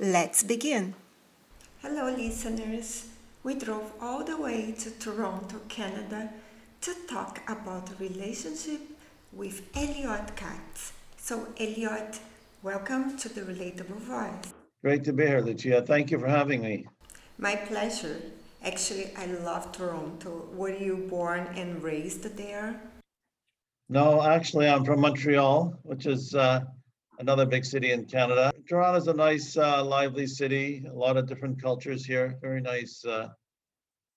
Let's begin. Hello, listeners. We drove all the way to Toronto, Canada to talk about relationship with Elliot Katz. So, Elliot, welcome to the Relatable Voice. Great to be here, Lucia. Thank you for having me. My pleasure. Actually, I love Toronto. Were you born and raised there? No, actually, I'm from Montreal, which is uh, another big city in Canada. Toronto is a nice, uh, lively city. A lot of different cultures here. Very nice. Uh,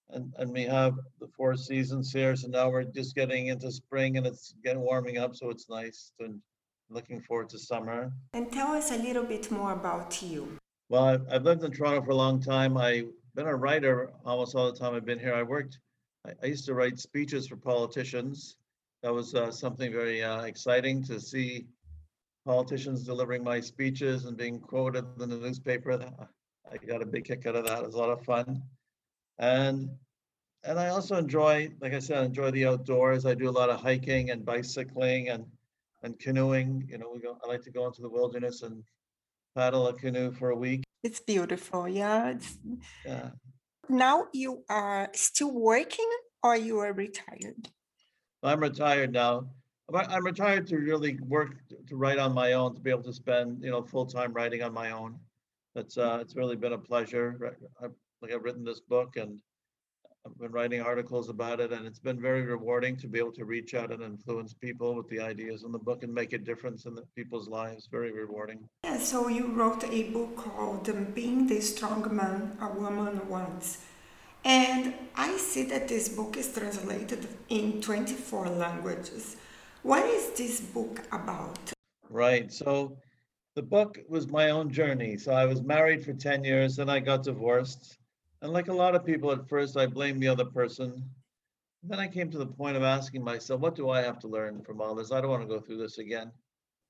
and and we have the four seasons here. So now we're just getting into spring, and it's getting warming up. So it's nice. And looking forward to summer. And tell us a little bit more about you. Well, I've, I've lived in Toronto for a long time. I've been a writer almost all the time I've been here. I worked. I, I used to write speeches for politicians. That was uh, something very uh, exciting to see politicians delivering my speeches and being quoted in the newspaper. I got a big kick out of that. It was a lot of fun. And and I also enjoy, like I said, I enjoy the outdoors. I do a lot of hiking and bicycling and and canoeing. You know, we go. I like to go into the wilderness and paddle a canoe for a week. It's beautiful. Yeah. It's... Yeah. Now you are still working or you are retired? I'm retired now. I'm retired to really work to write on my own, to be able to spend, you know, full time writing on my own. It's uh, it's really been a pleasure. I've, like I've written this book and I've been writing articles about it, and it's been very rewarding to be able to reach out and influence people with the ideas in the book and make a difference in people's lives. Very rewarding. Yeah. So you wrote a book called "Being the Strong Man a Woman Wants." And I see that this book is translated in 24 languages. What is this book about? Right. So the book was my own journey. So I was married for 10 years, then I got divorced. And like a lot of people at first, I blamed the other person. Then I came to the point of asking myself, what do I have to learn from all this? I don't want to go through this again.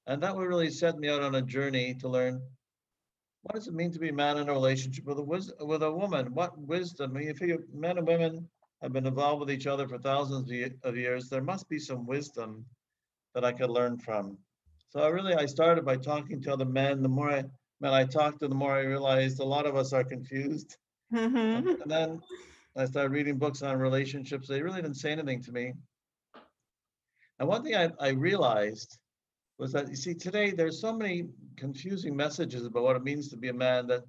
And that really set me out on a journey to learn what does it mean to be a man in a relationship with a with a woman? What wisdom? I mean, if you, men and women have been involved with each other for thousands of years, there must be some wisdom that I could learn from. So I really I started by talking to other men. The more I men I talked to, the more I realized a lot of us are confused. Mm-hmm. And, then I started reading books on relationships. They really didn't say anything to me. And one thing I, I realized was that you see today there's so many confusing messages about what it means to be a man that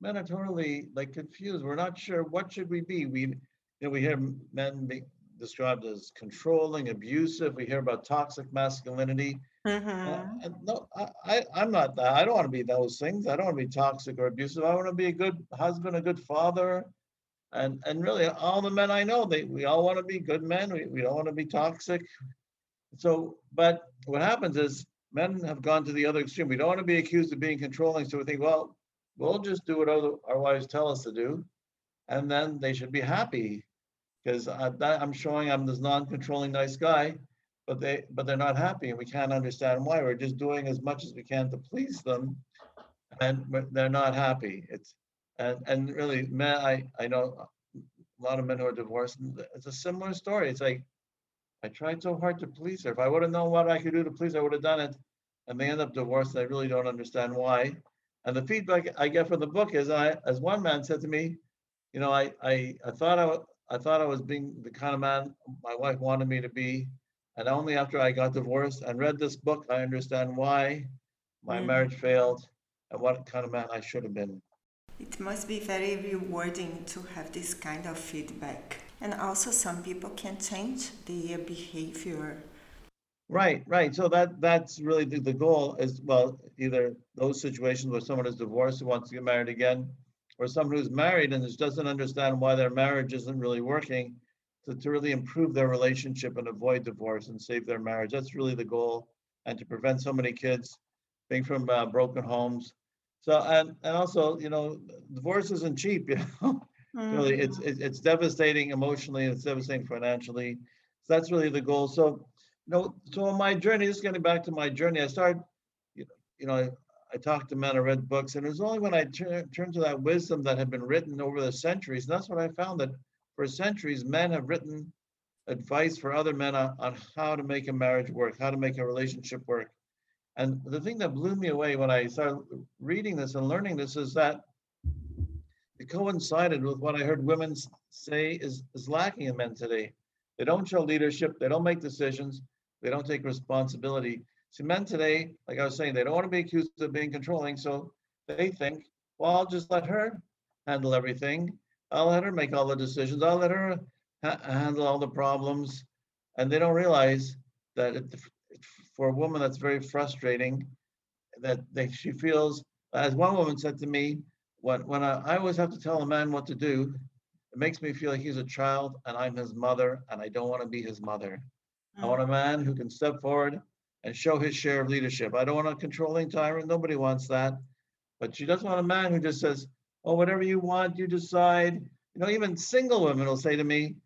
men are totally like confused. We're not sure what should we be. We you know we hear men be, described as controlling, abusive. We hear about toxic masculinity. Mm-hmm. Uh, no, I, I, am not that. I don't want to be those things. I don't want to be toxic or abusive. I want to be a good husband, a good father. And and really all the men I know, they we all want to be good men. We, we don't want to be toxic. So, but what happens is men have gone to the other extreme. We don't want to be accused of being controlling. So we think, well, we'll just do what our wives tell us to do. And then they should be happy because I'm showing I'm this non-controlling nice guy, but they but they're not happy, and we can't understand why. We're just doing as much as we can to please them, and they're not happy. It's and and really, men, I I know a lot of men who are divorced. It's a similar story. It's like I tried so hard to please her. If I would have known what I could do to please her, I would have done it. And they end up divorced. And I really don't understand why. And the feedback I get from the book is, I, as one man said to me, you know, I I, I thought I I thought I was being the kind of man my wife wanted me to be. And only after I got divorced and read this book, I understand why my mm. marriage failed and what kind of man I should have been. It must be very rewarding to have this kind of feedback. And also, some people can change their behavior. Right, right. So that that's really the, the goal is well, either those situations where someone is divorced who wants to get married again, or someone who's married and just doesn't understand why their marriage isn't really working to, to really improve their relationship and avoid divorce and save their marriage. That's really the goal and to prevent so many kids being from uh, broken homes. So, and, and also, you know, divorce isn't cheap, you know? Really, it's, Mm. it's it's devastating emotionally, it's devastating financially. So that's really the goal. So, you know, so on my journey, just getting back to my journey, I started, you know, you know, I, talked to men, I read books, and it was only when I turned turned to that wisdom that had been written over the centuries, and that's what I found that for centuries, men have written advice for other men on, on how to make a marriage work, how to make a relationship work. And the thing that blew me away when I started reading this and learning this is that it coincided with what I heard women say is, is lacking in men today. They don't show leadership, they don't make decisions, they don't take responsibility. See, men today, like I was saying, they don't want to be accused of being controlling, so they think, well, I'll just let her handle everything. I'll let her make all the decisions. I'll let her ha- handle all the problems. And they don't realize that it, for a woman, that's very frustrating. That they, she feels, as one woman said to me, when, when I, I always have to tell a man what to do, it makes me feel like he's a child and I'm his mother and I don't want to be his mother. I want a mm. man who can step forward and show his share of leadership. I don't want a controlling tyrant. Nobody wants that. But she doesn't want a man who just says, oh, whatever you want, you decide. You know, even single women will say to me,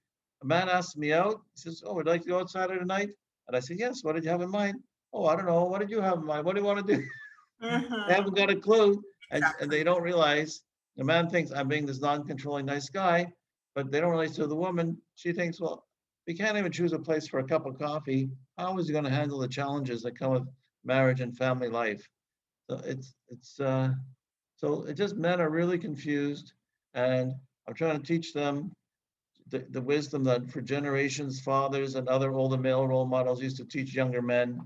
a man asks me out, he says, oh, would you like to go out Saturday night? And I say, yes, what did you have in mind? Oh, I don't know. What did you have in mind? What do you want to do? Mhm. They haven't got a clue. And, Exactly. and they don't realize, the man thinks I'm being this non-controlling nice guy, but they don't realize to the woman, she thinks, well, we can't even choose a place for a cup of coffee. How is he gonna handle the challenges that come with marriage and family life? So it's, it's, uh, so it just men are really confused and I'm trying to teach them the, the wisdom that for generations, fathers and other older male role models used to teach younger men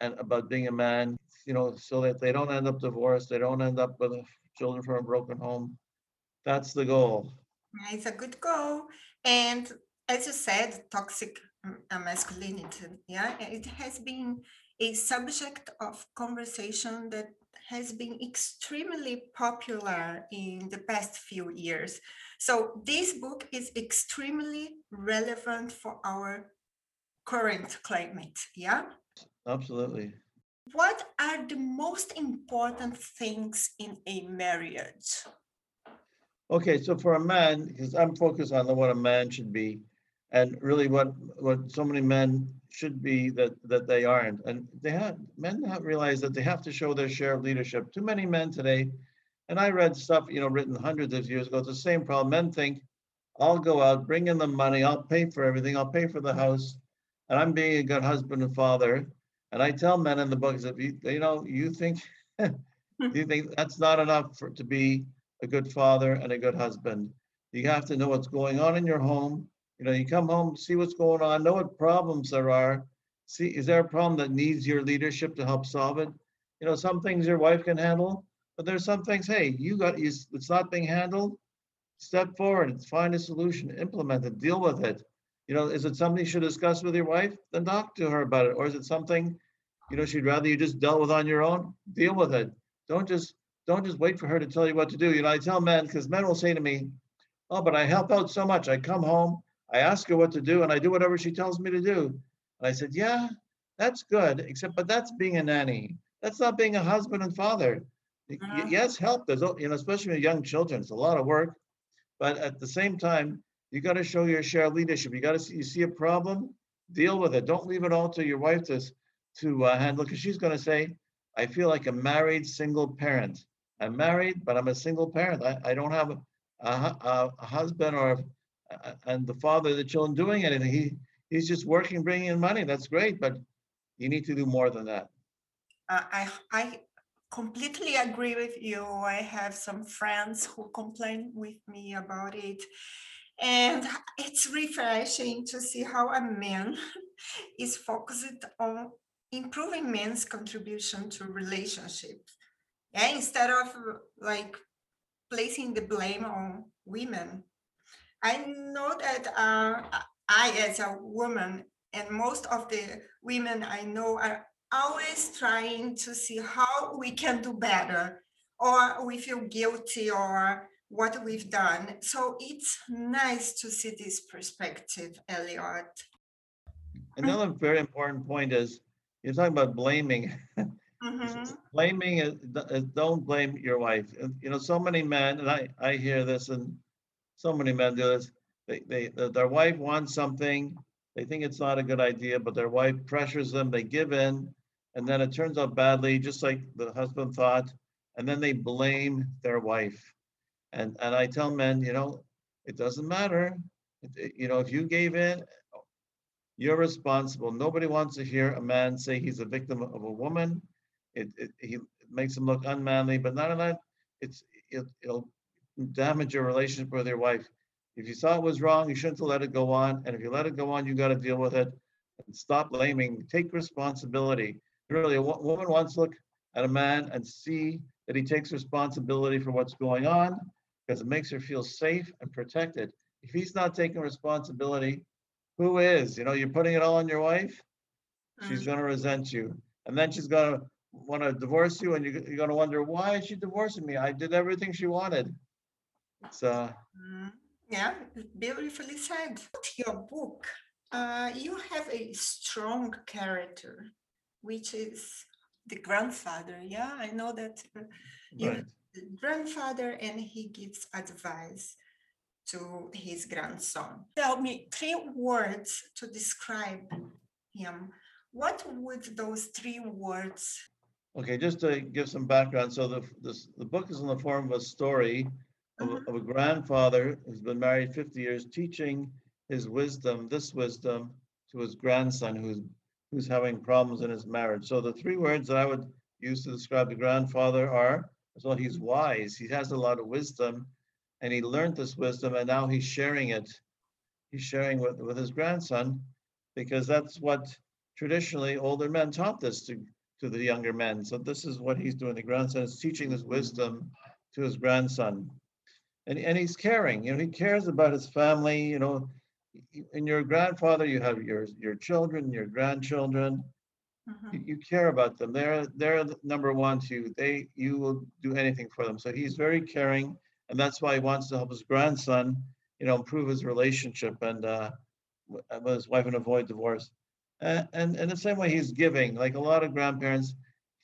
and about being a man, you know, so that they don't end up divorced, they don't end up with children from a broken home. That's the goal. It's a good goal. And as you said, toxic masculinity, yeah, it has been a subject of conversation that has been extremely popular in the past few years. So this book is extremely relevant for our current climate, yeah? Absolutely. What are the most important things in a marriage? Okay, so for a man, because I'm focused on what a man should be, and really what what so many men should be that that they aren't, and they have men have realized that they have to show their share of leadership. Too many men today, and I read stuff you know written hundreds of years ago. It's the same problem. Men think, I'll go out, bring in the money, I'll pay for everything, I'll pay for the house, and I'm being a good husband and father. And I tell men in the books if you you know you think hmm. you think that's not enough for to be a good father and a good husband. You have to know what's going on in your home. You know, you come home, see what's going on, know what problems there are. See, is there a problem that needs your leadership to help solve it? You know, some things your wife can handle, but there's some things, hey, you got, it's not being handled. Step forward, find a solution, implement it, deal with it. You know, is it something you should discuss with your wife? Then talk to her about it. Or is it something, you know, she'd rather you just dealt with on your own? Deal with it. Don't just don't just wait for her to tell you what to do. You know, I tell men, because men will say to me, Oh, but I help out so much. I come home, I ask her what to do, and I do whatever she tells me to do. And I said, Yeah, that's good, except, but that's being a nanny. That's not being a husband and father. Mhm. Yes, help. There's, you know, especially with young children, it's a lot of work. But at the same time, you got to show your share of leadership. You got to see, you see a problem, deal with it. Don't leave it all to your wife to, to uh, handle, because she's going to say, I feel like a married single parent. I'm married, but I'm a single parent. I, I don't have a, a, a, husband or a- and the father of the children doing anything. He he's just working, bringing in money. That's great, but you need to do more than that. Uh, I I completely agree with you. I have some friends who complain with me about it, and it's refreshing to see how a man is focused on improving men's contribution to relationships. Yeah, instead of like placing the blame on women. I know that uh, I, as a woman, and most of the women I know are always trying to see how we can do better, or we feel guilty, or what we've done. So it's nice to see this perspective, Elliot. Another very important point is you're talking about blaming. Mhm. Blaming is, is don't blame your wife. You know, so many men, and I, I hear this and so many men do this. They, they, their wife wants something, they think it's not a good idea, but their wife pressures them, they give in. And then it turns out badly, just like the husband thought, and then they blame their wife. And, and I tell men, you know, it doesn't matter. It- it- You know, if you gave in, you're responsible. Nobody wants to hear a man say he's a victim of a woman. It, it, he makes him look unmanly, but none of that, it's, it, it'll damage your relationship with your wife. If you saw it was wrong, you shouldn't have let it go on, and if you let it go on, you gotta deal with it. And stop blaming, take responsibility. Really, a woman wants to look at a man and see that he takes responsibility for what's going on, because it makes her feel safe and protected. If he's not taking responsibility, who is? You know, you're putting it all on your wife, she's Mm. gonna resent you. And then she's gonna wanna divorce you and you're, you're gonna wonder, why is she divorcing me? I did everything she wanted. So, Mm, Yeah, beautifully said. Your book, uh, you have a strong character, which is the grandfather. Yeah, I know that uh, right. the grandfather and he gives advice to his grandson. Tell me three words to describe him. What would those three words? Okay, just to give some background, so the, this, the book is in the form of a story of, a- uh-huh. of a grandfather who's been married fifty years, teaching his wisdom, this wisdom to his grandson who's, who's having problems in his marriage. So the three words that I would use to describe the grandfather are, as well, he's wise, he has a lot of wisdom, and he learned this wisdom, and now he's sharing it. He's sharing with, with his grandson, because that's what traditionally older men taught this to, to the younger men. So this is what he's doing. The grandson is teaching this wisdom to his grandson. And, and he's caring, you know, he cares about his family, you know. In your grandfather, you have your, your children, your grandchildren, Mhm. you, you care about them. They're, they're number one to you. They, you will do anything for them. So he's very caring. And that's why he wants to help his grandson, you know, improve his relationship and, uh, with his wife and avoid divorce. And, and in the same way, he's giving, like a lot of grandparents,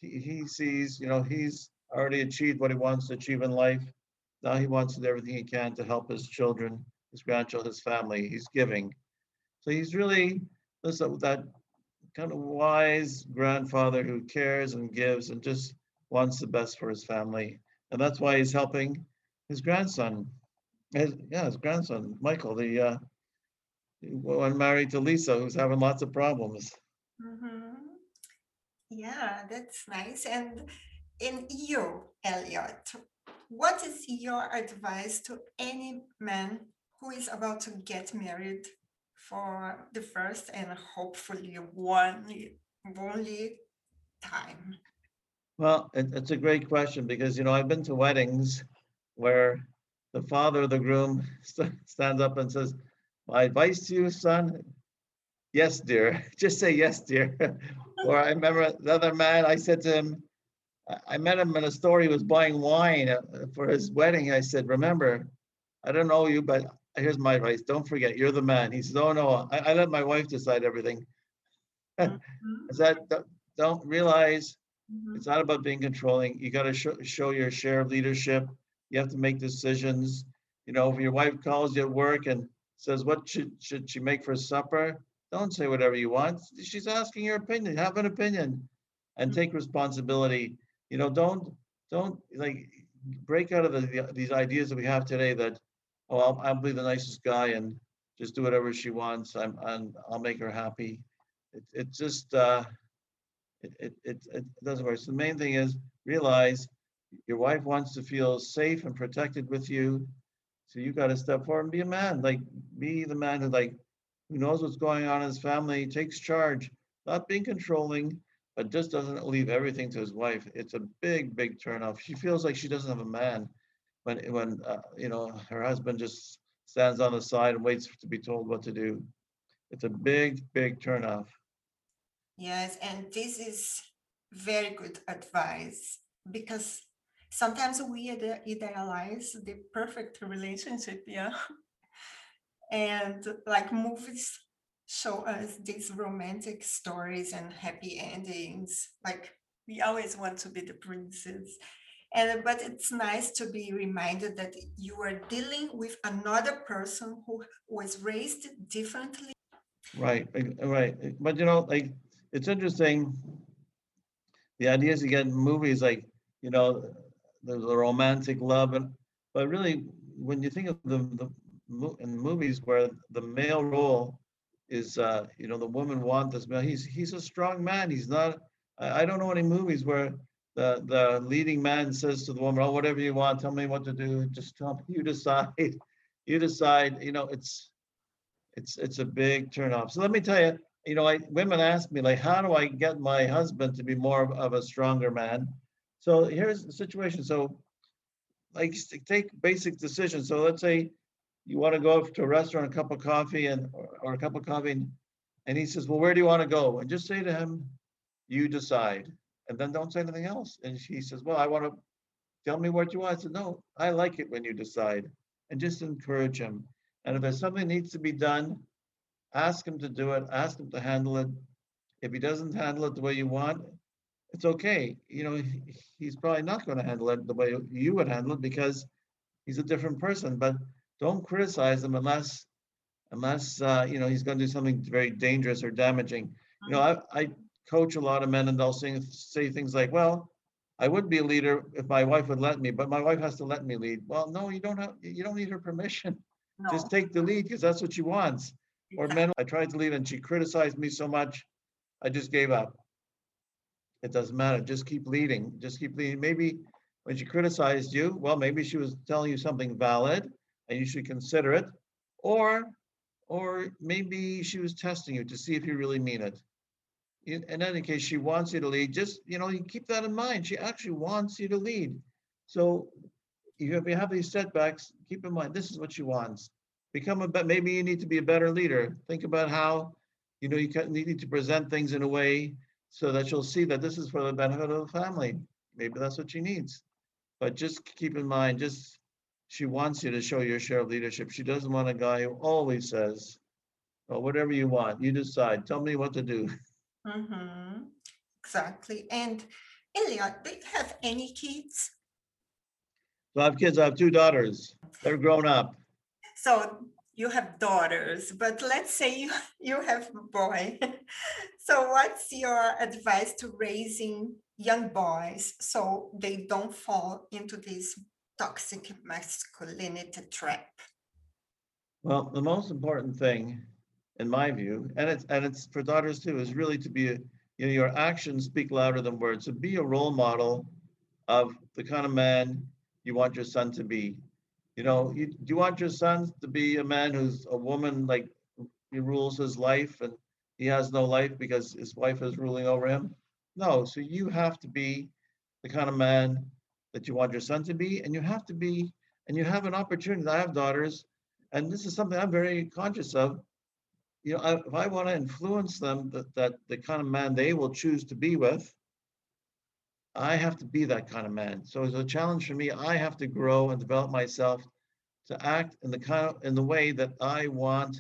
he, he sees, you know, he's already achieved what he wants to achieve in life. Now he wants to do everything he can to help his children, his grandchildren, his family. He's giving. So he's really, listen, that kind of wise grandfather who cares and gives and just wants the best for his family. And that's why he's helping his grandson. His, yeah, his grandson, Michael, the uh, one married to Lisa, who's having lots of problems. Mm-hmm. Yeah, that's nice. And in you, Elliot, what is your advice to any man who is about to get married for the first and hopefully one only time? Well, it, it's a great question because, you know, I've been to weddings where the father of the groom st- stands up and says, My advice to you, son, yes, dear. Just say yes, dear. or I remember the other man, I said to him, I- met him in a store, he was buying wine uh, for his wedding. I said, Remember, I don't know you, but here's my advice. Don't forget, you're the man. He says, Oh, no, I, I let my wife decide everything. Is that, don't- don't realize mhm, it's not about being controlling. You got to show, show your share of leadership. You have to make decisions. You know, if your wife calls you at work and says, what should, should she make for supper? Don't say whatever you want. She's asking your opinion. Have an opinion and take responsibility. You know, don't, don't like break out of the, the- these ideas that we have today that, oh, I'll, I'll be the nicest guy and just do whatever she wants. I'm, and I'll make her happy. It, it just, uh, it, it, it, it doesn't work. So the main thing is realize your wife wants to feel safe and protected with you. So you got to step forward and be a man, like be the man who like, who knows what's going on in his family, takes charge, not being controlling, but just doesn't leave everything to his wife. It's a big, big turnoff. She feels like she doesn't have a man when, when, uh, you know, her husband just stands on the side and waits to be told what to do. It's a big, big turnoff. Yes, and this is very good advice because sometimes we ide- idealize the perfect relationship, yeah. And like movies show us these romantic stories and happy endings, like we always want to be the princes. And but it's nice to be reminded that you are dealing with another person who was raised differently. Right, right. But you know, like it's interesting. The ideas you get movies, like you know, there's a romantic love, and but really, when you think of the the in movies where the male role is, uh, you know, the woman wants this man. He's he's a strong man. He's not. I, I don't know any movies where the the leading man says to the woman, "Oh, whatever you want, tell me what to do. Just tell me. You decide. You decide." You know, it's it's it's a big turnoff. So let me tell you, you know, I women ask me like, how do I get my husband to be more of, of a stronger man? So here's the situation. So like take basic decisions. So let's say you want to go to a restaurant, a cup of coffee and or, or a cup of coffee and, and he says, Well, where do you want to go? And just say to him, you decide. And then don't say anything else. And she says, Well, I want to tell me what you want. I said, No, I like it when you decide. And just encourage him. And if there's something needs to be done, ask him to do it, ask him to handle it. If he doesn't handle it the way you want, it's okay. You know, he's probably not going to handle it the way you would handle it because he's a different person. But don't criticize him unless unless uh, you know he's going to do something very dangerous or damaging. You know, I, I coach a lot of men and they'll say, say things like, well, I would be a leader if my wife would let me, but my wife has to let me lead. Well, no, you don't have you don't need her permission. No, Just take the lead because that's what she wants. Or men, I tried to lead and she criticized me so much, I just gave up. It doesn't matter. Just keep leading. Just keep leading. Maybe when she criticized you, well, maybe she was telling you something valid and you should consider it. Or, or maybe she was testing you to see if you really mean it. In, in any case, she wants you to lead. Just, you know, you keep that in mind. She actually wants you to lead. So if you have these setbacks, keep in mind, this is what she wants. Become a, bet. maybe you need to be a better leader. Think about how, you know, you need to present things in a way so that you'll see that this is for the benefit of the family. Maybe that's what she needs. But just keep in mind, just, she wants you to show your share of leadership. She doesn't want a guy who always says, oh, whatever you want, you decide, tell me what to do. Mhm, Exactly. And Elliot, do you have any kids? So I have kids, I have two daughters. They're grown up. So you have daughters, but let's say you, you have a boy. So what's your advice to raising young boys so they don't fall into this toxic masculinity trap? Well, the most important thing, in my view, and it's and it's for daughters too, is really to be you know, your actions speak louder than words. So be a role model of the kind of man you want your son to be. You know, you do you want your son to be a man who's a woman like he rules his life and he has no life because his wife is ruling over him? No, so you have to be the kind of man that you want your son to be, and you have to be, and you have an opportunity. I have daughters, and this is something I'm very conscious of. You know, I, if I want to influence them, that, that the kind of man they will choose to be with, I have to be that kind of man. So it's a challenge for me. I have to grow and develop myself to act in the kind of in the way that I want,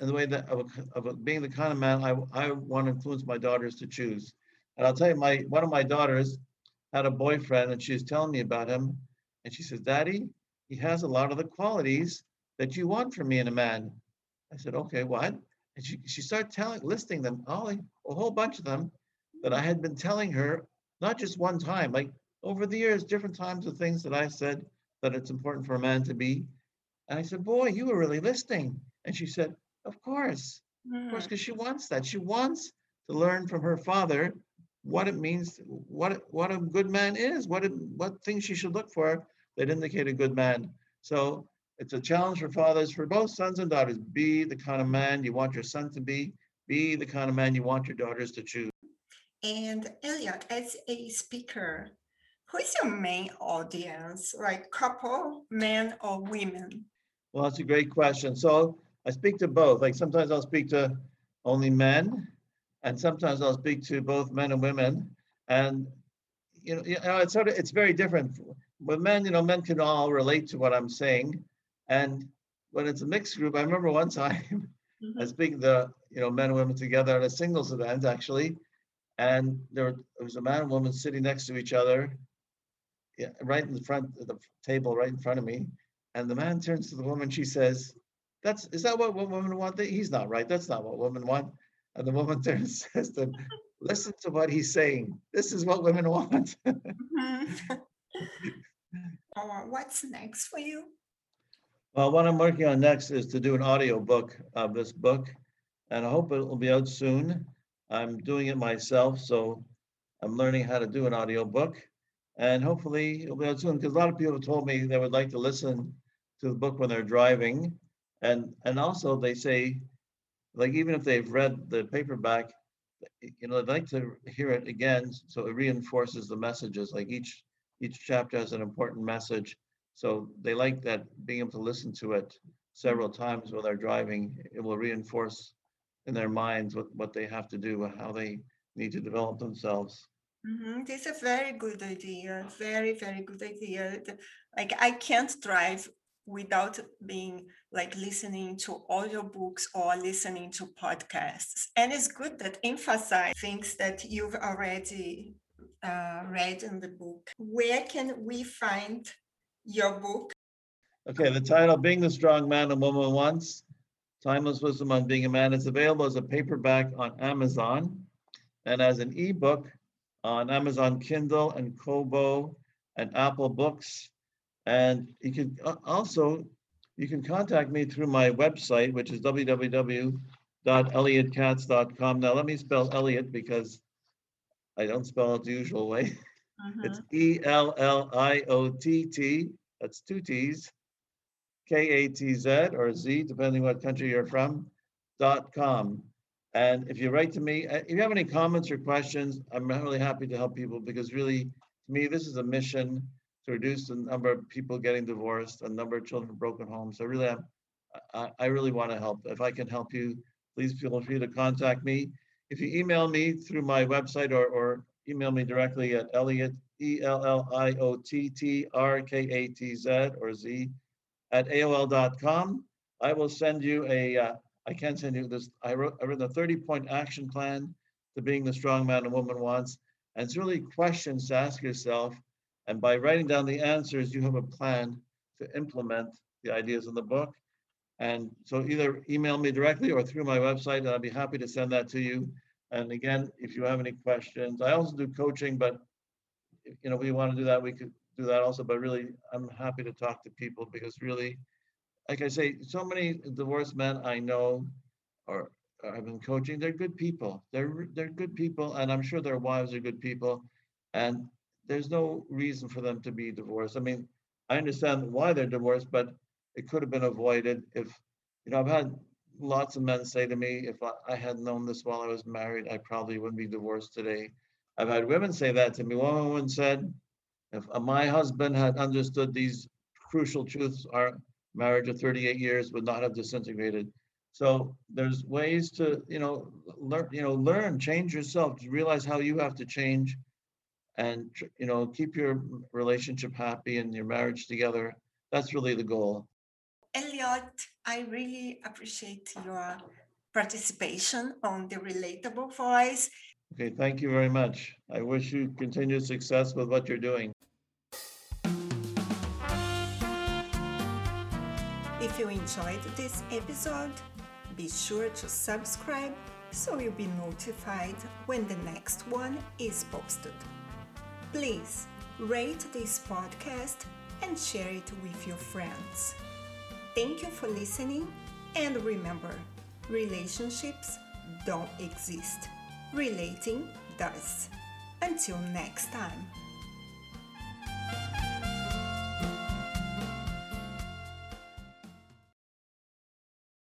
in the way that of, a, of being the kind of man I I want to influence my daughters to choose. And I'll tell you, my one of my daughters had a boyfriend, and she was telling me about him, and she says, "Daddy, he has a lot of the qualities that you want from me in a man." I said, "Okay, what?" And she she started telling, listing them, all a whole bunch of them that I had been telling her, not just one time, like over the years, different times of things that I said that it's important for a man to be. And I said, "Boy, you were really listening." And she said, "Of course, of course, hmm. because she wants that. She wants to learn from her father what it means, what what a good man is, what it, what things you should look for that indicate a good man. So it's a challenge for fathers, for both sons and daughters. Be the kind of man you want your son to be. Be the kind of man you want your daughters to choose. And Elliot, as a speaker, who is your main audience, like couple, men or women? Well, that's a great question. So I speak to both. Like sometimes I'll speak to only men, and sometimes I'll speak to both men and women. And you know, you know, it's sort of it's very different. With men, you know, men can all relate to what I'm saying. And when it's a mixed group, I remember one time I Mhm. was speaking to you know men and women together at a singles event actually, and there was a man and woman sitting next to each other, yeah, right in the front of the table, right in front of me. And the man turns to the woman. She says, "That's is that what women want?" He's not right. That's not what women want. And the says to "Listen to what he's saying. This is what women want." Mhm. Or what's next for you? Well, what I'm working on next is to do an audio book of this book, and I hope it will be out soon. I'm doing it myself, so I'm learning how to do an audio book, and hopefully it'll be out soon. Because a lot of people have told me they would like to listen to the book when they're driving, and and also they say, like even if they've read the paperback, you know, they'd like to hear it again, so it reinforces the messages. Like each each chapter has an important message, so they like that being able to listen to it several times while they're driving. It will reinforce in their minds what, what they have to do, how they need to develop themselves. Mhm, This is a very good idea. Very, very good idea. Like I can't drive without being like listening to audiobooks or listening to podcasts. And it's good that emphasize things that you've already uh, read in the book. Where can we find your book? Okay, the title, Being the Strong Man a Woman Wants, Timeless Wisdom on Being a Man, is available as a paperback on Amazon and as an ebook on Amazon Kindle and Kobo and Apple Books. And you can uh, also, you can contact me through my website, which is www.elliottkatz.com. Now, let me spell Elliot because I don't spell it the usual way. It's E L L I O T T, that's two T's, K A T Z or Z, depending what country you're from, dot com. And if you write to me, uh, if you have any comments or questions, I'm really happy to help people because really, to me, this is a mission to reduce the number of people getting divorced, a number of children broken homes. So really am, I, I really want to help. If I can help you, please feel free to contact me. If you email me through my website or, or email me directly at Elliot, E L L I O T T R K A T Z or Z at AOL.com. I will send you a, uh, I can send you this, I wrote, I wrote a 30 point action plan to being the strong man a woman wants. And it's really questions to ask yourself. And by writing down the answers, you have a plan to implement the ideas in the book. And so either email me directly or through my website, and I'd be happy to send that to you. And again, if you have any questions, I also do coaching, but you know, we want to do that, we could do that also, but really, I'm happy to talk to people because really, like I say, so many divorced men I know or I've been coaching, they're good people. They're, they're good people, and I'm sure their wives are good people. And there's no reason for them to be divorced. I mean, I understand why they're divorced, but it could have been avoided if, you know, I've had lots of men say to me, if I, I had known this while I was married, I probably wouldn't be divorced today. I've had women say that to me. One woman said, if uh, my husband had understood these crucial truths, our marriage of 38 years would not have disintegrated. So there's ways to, you know, learn, you know, learn, change yourself, to realize how you have to change and, you know, keep your relationship happy and your marriage together. That's really the goal. Elliot, I really appreciate your participation on the Relatable Voice. Okay, thank you very much. I wish you continued success with what you're doing. If you enjoyed this episode, be sure to subscribe so you'll be notified when the next one is posted. Please rate this podcast and share it with your friends. Thank you for listening, and remember relationships don't exist, relating does. Until next time.